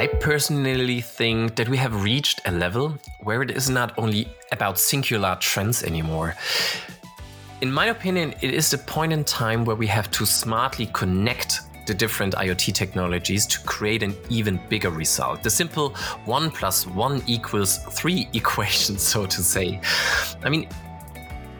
I personally think that we have reached a level where it is not only about singular trends anymore. In my opinion, it is the point in time where we have to smartly connect the different IoT technologies to create an even bigger result. The simple 1 plus 1 equals 3 equation, so to say. I mean,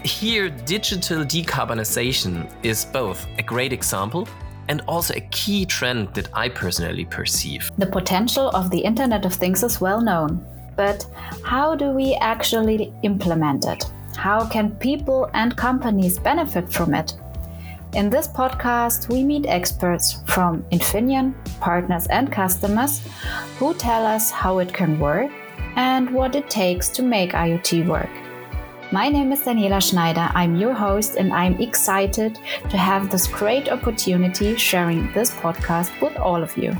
here, digital decarbonization is both a great example and also a key trend that I personally perceive. The potential of the Internet of Things is well known, but how do we actually implement it? How can people and companies benefit from it? In this podcast, we meet experts from Infineon, partners, and customers who tell us how it can work and what it takes to make IoT work. My name is Daniela Schneider. I'm your host, and I'm excited to have this great opportunity sharing this podcast with all of you.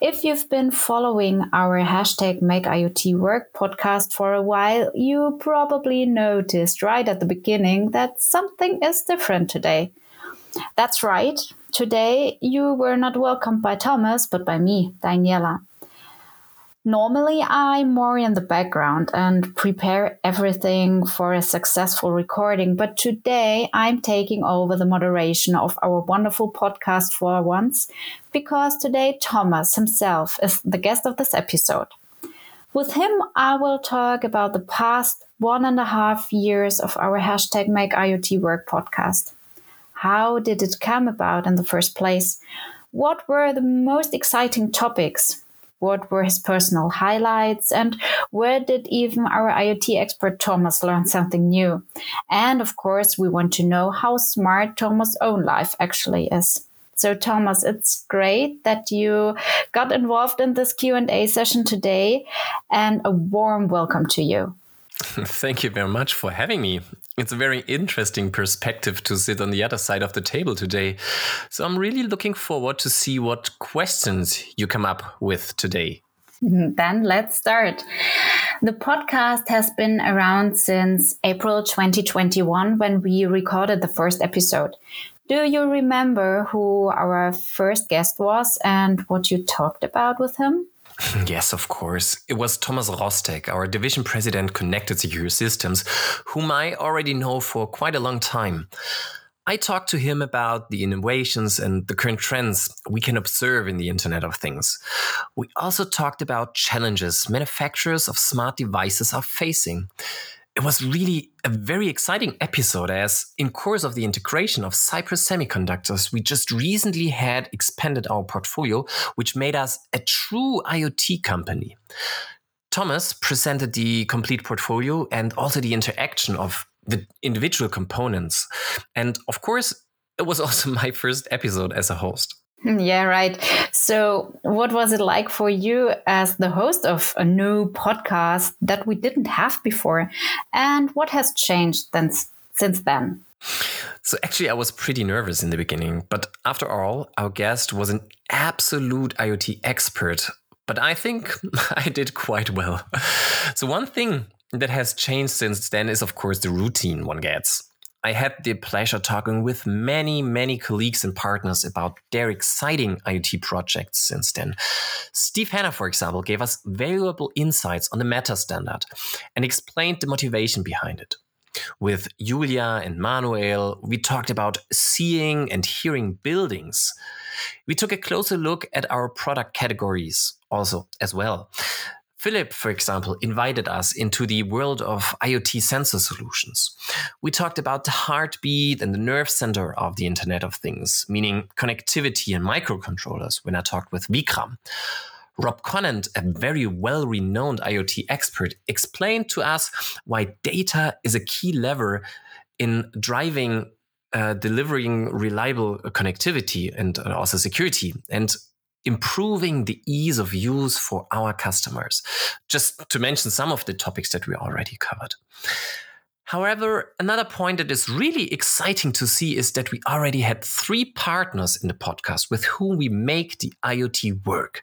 If you've been following our hashtag Make IoT Work podcast for a while, you probably noticed right at the beginning that something is different today. That's right. Today, you were not welcomed by Thomas, but by me, Daniela. Normally, I'm more in the background and prepare everything for a successful recording, but today I'm taking over the moderation of our wonderful podcast for once because today Thomas himself is the guest of this episode. With him, I will talk about the past one and a half years of our hashtag Make IoT Work podcast. How did it come about in the first place? What were the most exciting topics? What were his personal highlights? And where did even our IoT expert Thomas learn something new? And of course, we want to know how smart Thomas' own life actually is. So Thomas, it's great that you got involved in this Q&A session today and a warm welcome to you. Thank you very much for having me. It's a very interesting perspective to sit on the other side of the table today. So I'm really looking forward to see what questions you come up with today. Then let's start. The podcast has been around since April 2021 when we recorded the first episode. Do you remember who our first guest was and what you talked about with him? Yes, of course. It was Thomas Rosteck, our division president connected secure systems, whom I already know for quite a long time. I talked to him about the innovations and the current trends we can observe in the Internet of Things. We also talked about challenges manufacturers of smart devices are facing it was really a very exciting episode as in course of the integration of Cypress Semiconductors, we just recently had expanded our portfolio, which made us a true IoT company. Thomas presented the complete portfolio and also the interaction of the individual components. And of course, it was also my first episode as a host. Yeah, right. So, what was it like for you as the host of a new podcast that we didn't have before? And what has changed then, since then? So, actually, I was pretty nervous in the beginning, but after all, our guest was an absolute IoT expert. But I think I did quite well. So, one thing that has changed since then is, of course, the routine one gets. I had the pleasure talking with many, many colleagues and partners about their exciting IoT projects since then. Steve Hanna, for example, gave us valuable insights on the Matter standard and explained the motivation behind it. With Julia and Manuel, we talked about seeing and hearing buildings. We took a closer look at our product categories also as well. Philip, for example, invited us into the world of IoT sensor solutions. We talked about the heartbeat and the nerve center of the Internet of Things, meaning connectivity and microcontrollers, when I talked with Vikram. Rob Conant, a very well renowned IoT expert, explained to us why data is a key lever in driving uh, delivering reliable connectivity and uh, also security. And improving the ease of use for our customers, just to mention some of the topics that we already covered. However, another point that is really exciting to see is that we already had three partners in the podcast with whom we make the IoT work.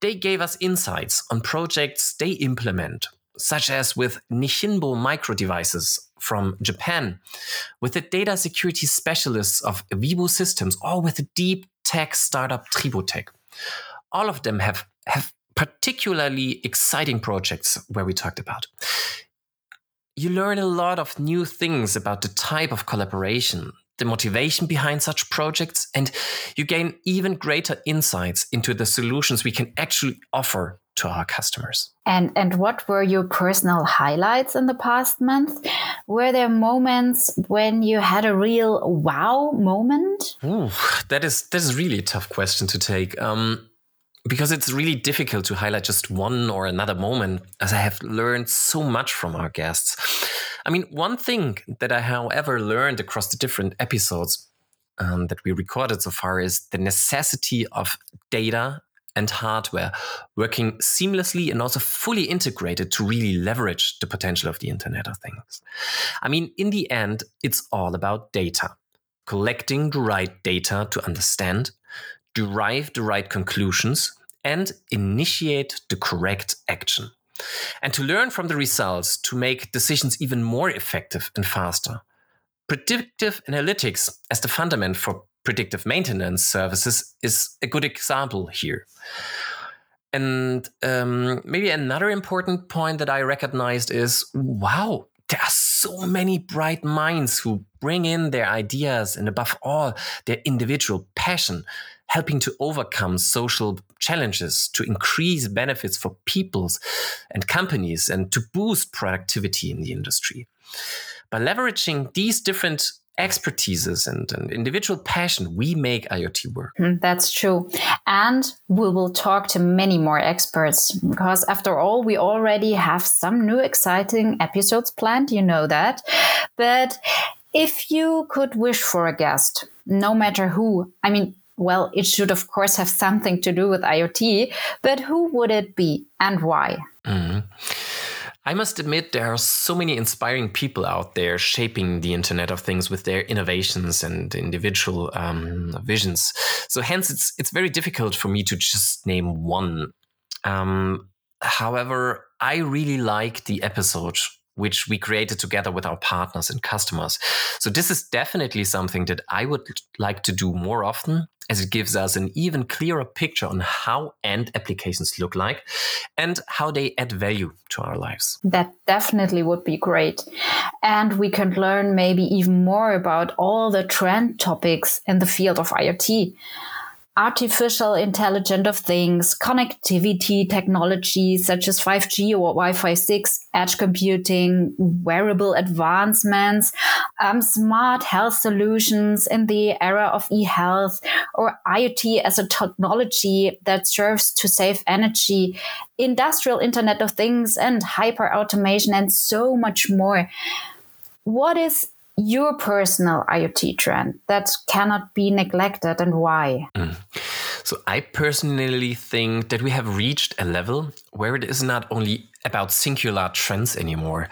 They gave us insights on projects they implement, such as with Nisshinbo Micro Devices from Japan, with the data security specialists of Wibu-Systems, or with the deep tech startup Tribotech. all of them have, have particularly exciting projects where we talked about. You learn a lot of new things about the type of collaboration, the motivation behind such projects, and you gain even greater insights into the solutions we can actually offer to our customers. And and what were your personal highlights in the past month? Were there moments when you had a real wow moment? Ooh, that is that is really a tough question to take. Um, because it's really difficult to highlight just one or another moment, as I have learned so much from our guests. I mean, one thing that I, however, learned across the different episodes um, that we recorded so far is the necessity of data and hardware working seamlessly and also fully integrated to really leverage the potential of the Internet of Things. I mean, in the end, it's all about data, collecting the right data to understand, derive the right conclusions, and initiate the correct action. And to learn from the results to make decisions even more effective and faster. Predictive analytics as the fundament for predictive maintenance services is a good example here. And um, maybe another important point that I recognized is wow, there are so many bright minds who bring in their ideas and, above all, their individual passion, helping to overcome social challenges, to increase benefits for peoples and companies, and to boost productivity in the industry. By leveraging these different expertises and, and individual passion, we make IoT work. Mm, that's true. And we will talk to many more experts because, after all, we already have some new exciting episodes planned. You know that. But if you could wish for a guest, no matter who, I mean, well, it should, of course, have something to do with IoT, but who would it be and why? Mm-hmm. I must admit, there are so many inspiring people out there shaping the Internet of Things with their innovations and individual um, visions. So, hence, it's it's very difficult for me to just name one. Um, however, I really like the episode which we created together with our partners and customers. So, this is definitely something that I would like to do more often as it gives us an even clearer picture on how end applications look like and how they add value to our lives. That definitely would be great. And we can learn maybe even more about all the trend topics in the field of IoT artificial intelligence of things, connectivity technologies such as 5G or Wi-Fi 6, edge computing, wearable advancements, um, smart health solutions in the era of e-health, or IoT as a technology that serves to save energy, industrial Internet of Things, and hyper automation, and so much more. What is your personal IoT trend that cannot be neglected and why? Mm. So, I personally think that we have reached a level where it is not only about singular trends anymore.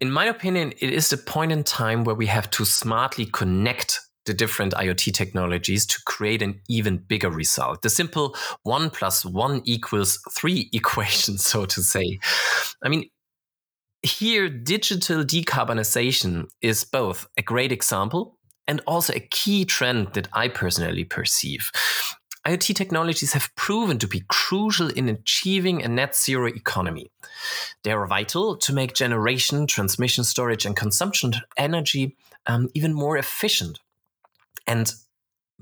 In my opinion, it is the point in time where we have to smartly connect the different IoT technologies to create an even bigger result. The simple one plus one equals three equation, so to say. I mean, here, digital decarbonization is both a great example and also a key trend that I personally perceive. IoT technologies have proven to be crucial in achieving a net zero economy. They are vital to make generation, transmission, storage, and consumption energy um, even more efficient. And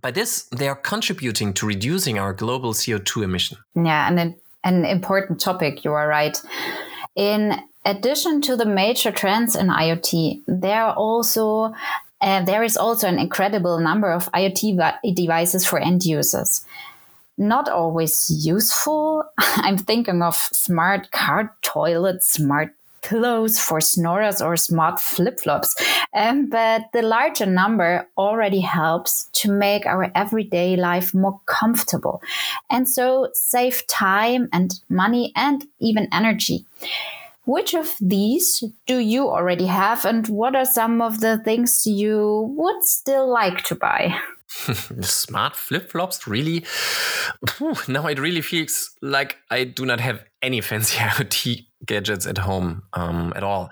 by this, they are contributing to reducing our global CO2 emission. Yeah, and an, an important topic, you are right. In addition to the major trends in IoT, there are also uh, there is also an incredible number of IoT devices for end users. Not always useful. I'm thinking of smart car toilets, smart pillows for snorers or smart flip flops. Um, but the larger number already helps to make our everyday life more comfortable and so save time and money and even energy. Which of these do you already have, and what are some of the things you would still like to buy? Smart flip flops, really? Now it really feels like I do not have any fancy IoT gadgets at home um, at all.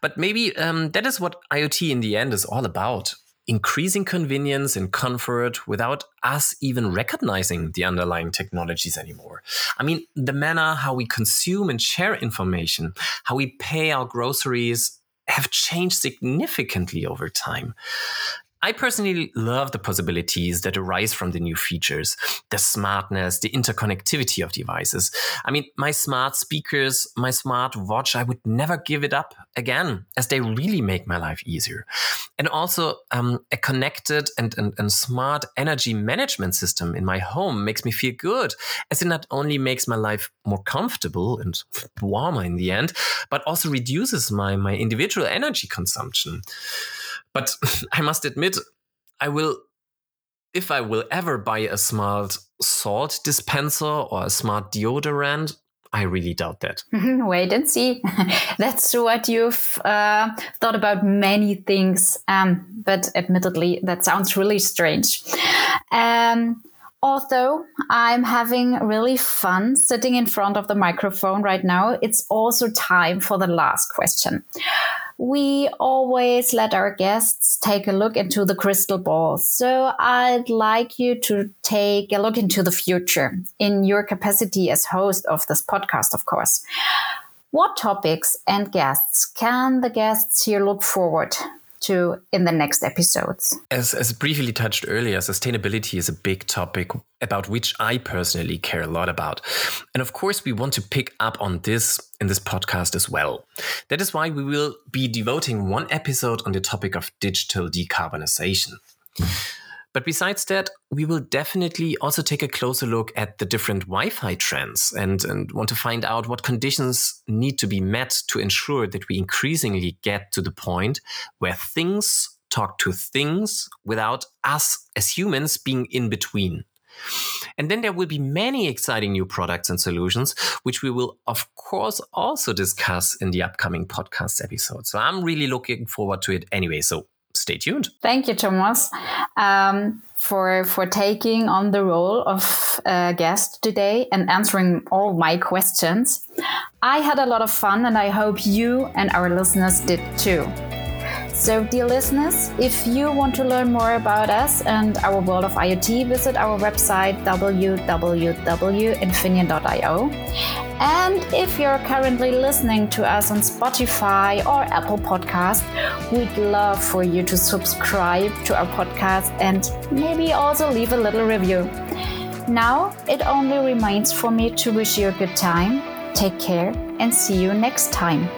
But maybe um, that is what IoT in the end is all about increasing convenience and comfort without us even recognizing the underlying technologies anymore. I mean, the manner how we consume and share information, how we pay our groceries, have changed significantly over time. I personally love the possibilities that arise from the new features, the smartness, the interconnectivity of devices. I mean, my smart speakers, my smart watch, I would never give it up again, as they really make my life easier. And also, um, a connected and, and, and smart energy management system in my home makes me feel good, as it not only makes my life more comfortable and warmer in the end, but also reduces my, my individual energy consumption. But I must admit, I will, if I will ever buy a smart salt dispenser or a smart deodorant, I really doubt that. Wait and see. That's what you've uh, thought about many things. Um, but admittedly, that sounds really strange. Um, although I'm having really fun sitting in front of the microphone right now, it's also time for the last question we always let our guests take a look into the crystal ball. So I'd like you to take a look into the future in your capacity as host of this podcast, of course. What topics and guests can the guests here look forward to in the next episodes. As, as briefly touched earlier, sustainability is a big topic about which I personally care a lot about. And of course, we want to pick up on this in this podcast as well. That is why we will be devoting one episode on the topic of digital decarbonization. But besides that, we will definitely also take a closer look at the different Wi Fi trends and, and want to find out what conditions need to be met to ensure that we increasingly get to the point where things talk to things without us as humans being in between. And then there will be many exciting new products and solutions, which we will, of course, also discuss in the upcoming podcast episode. So I'm really looking forward to it anyway. So stay tuned. Thank you, Thomas, um, for for taking on the role of uh, guest today and answering all my questions. I had a lot of fun, and I hope you and our listeners did too. So, dear listeners, if you want to learn more about us and our world of IoT, visit our website www.infineon.io. And if you're currently listening to us on Spotify or Apple Podcast, we'd love for you to subscribe to our podcast and maybe also leave a little review. Now, it only remains for me to wish you a good time. Take care and see you next time.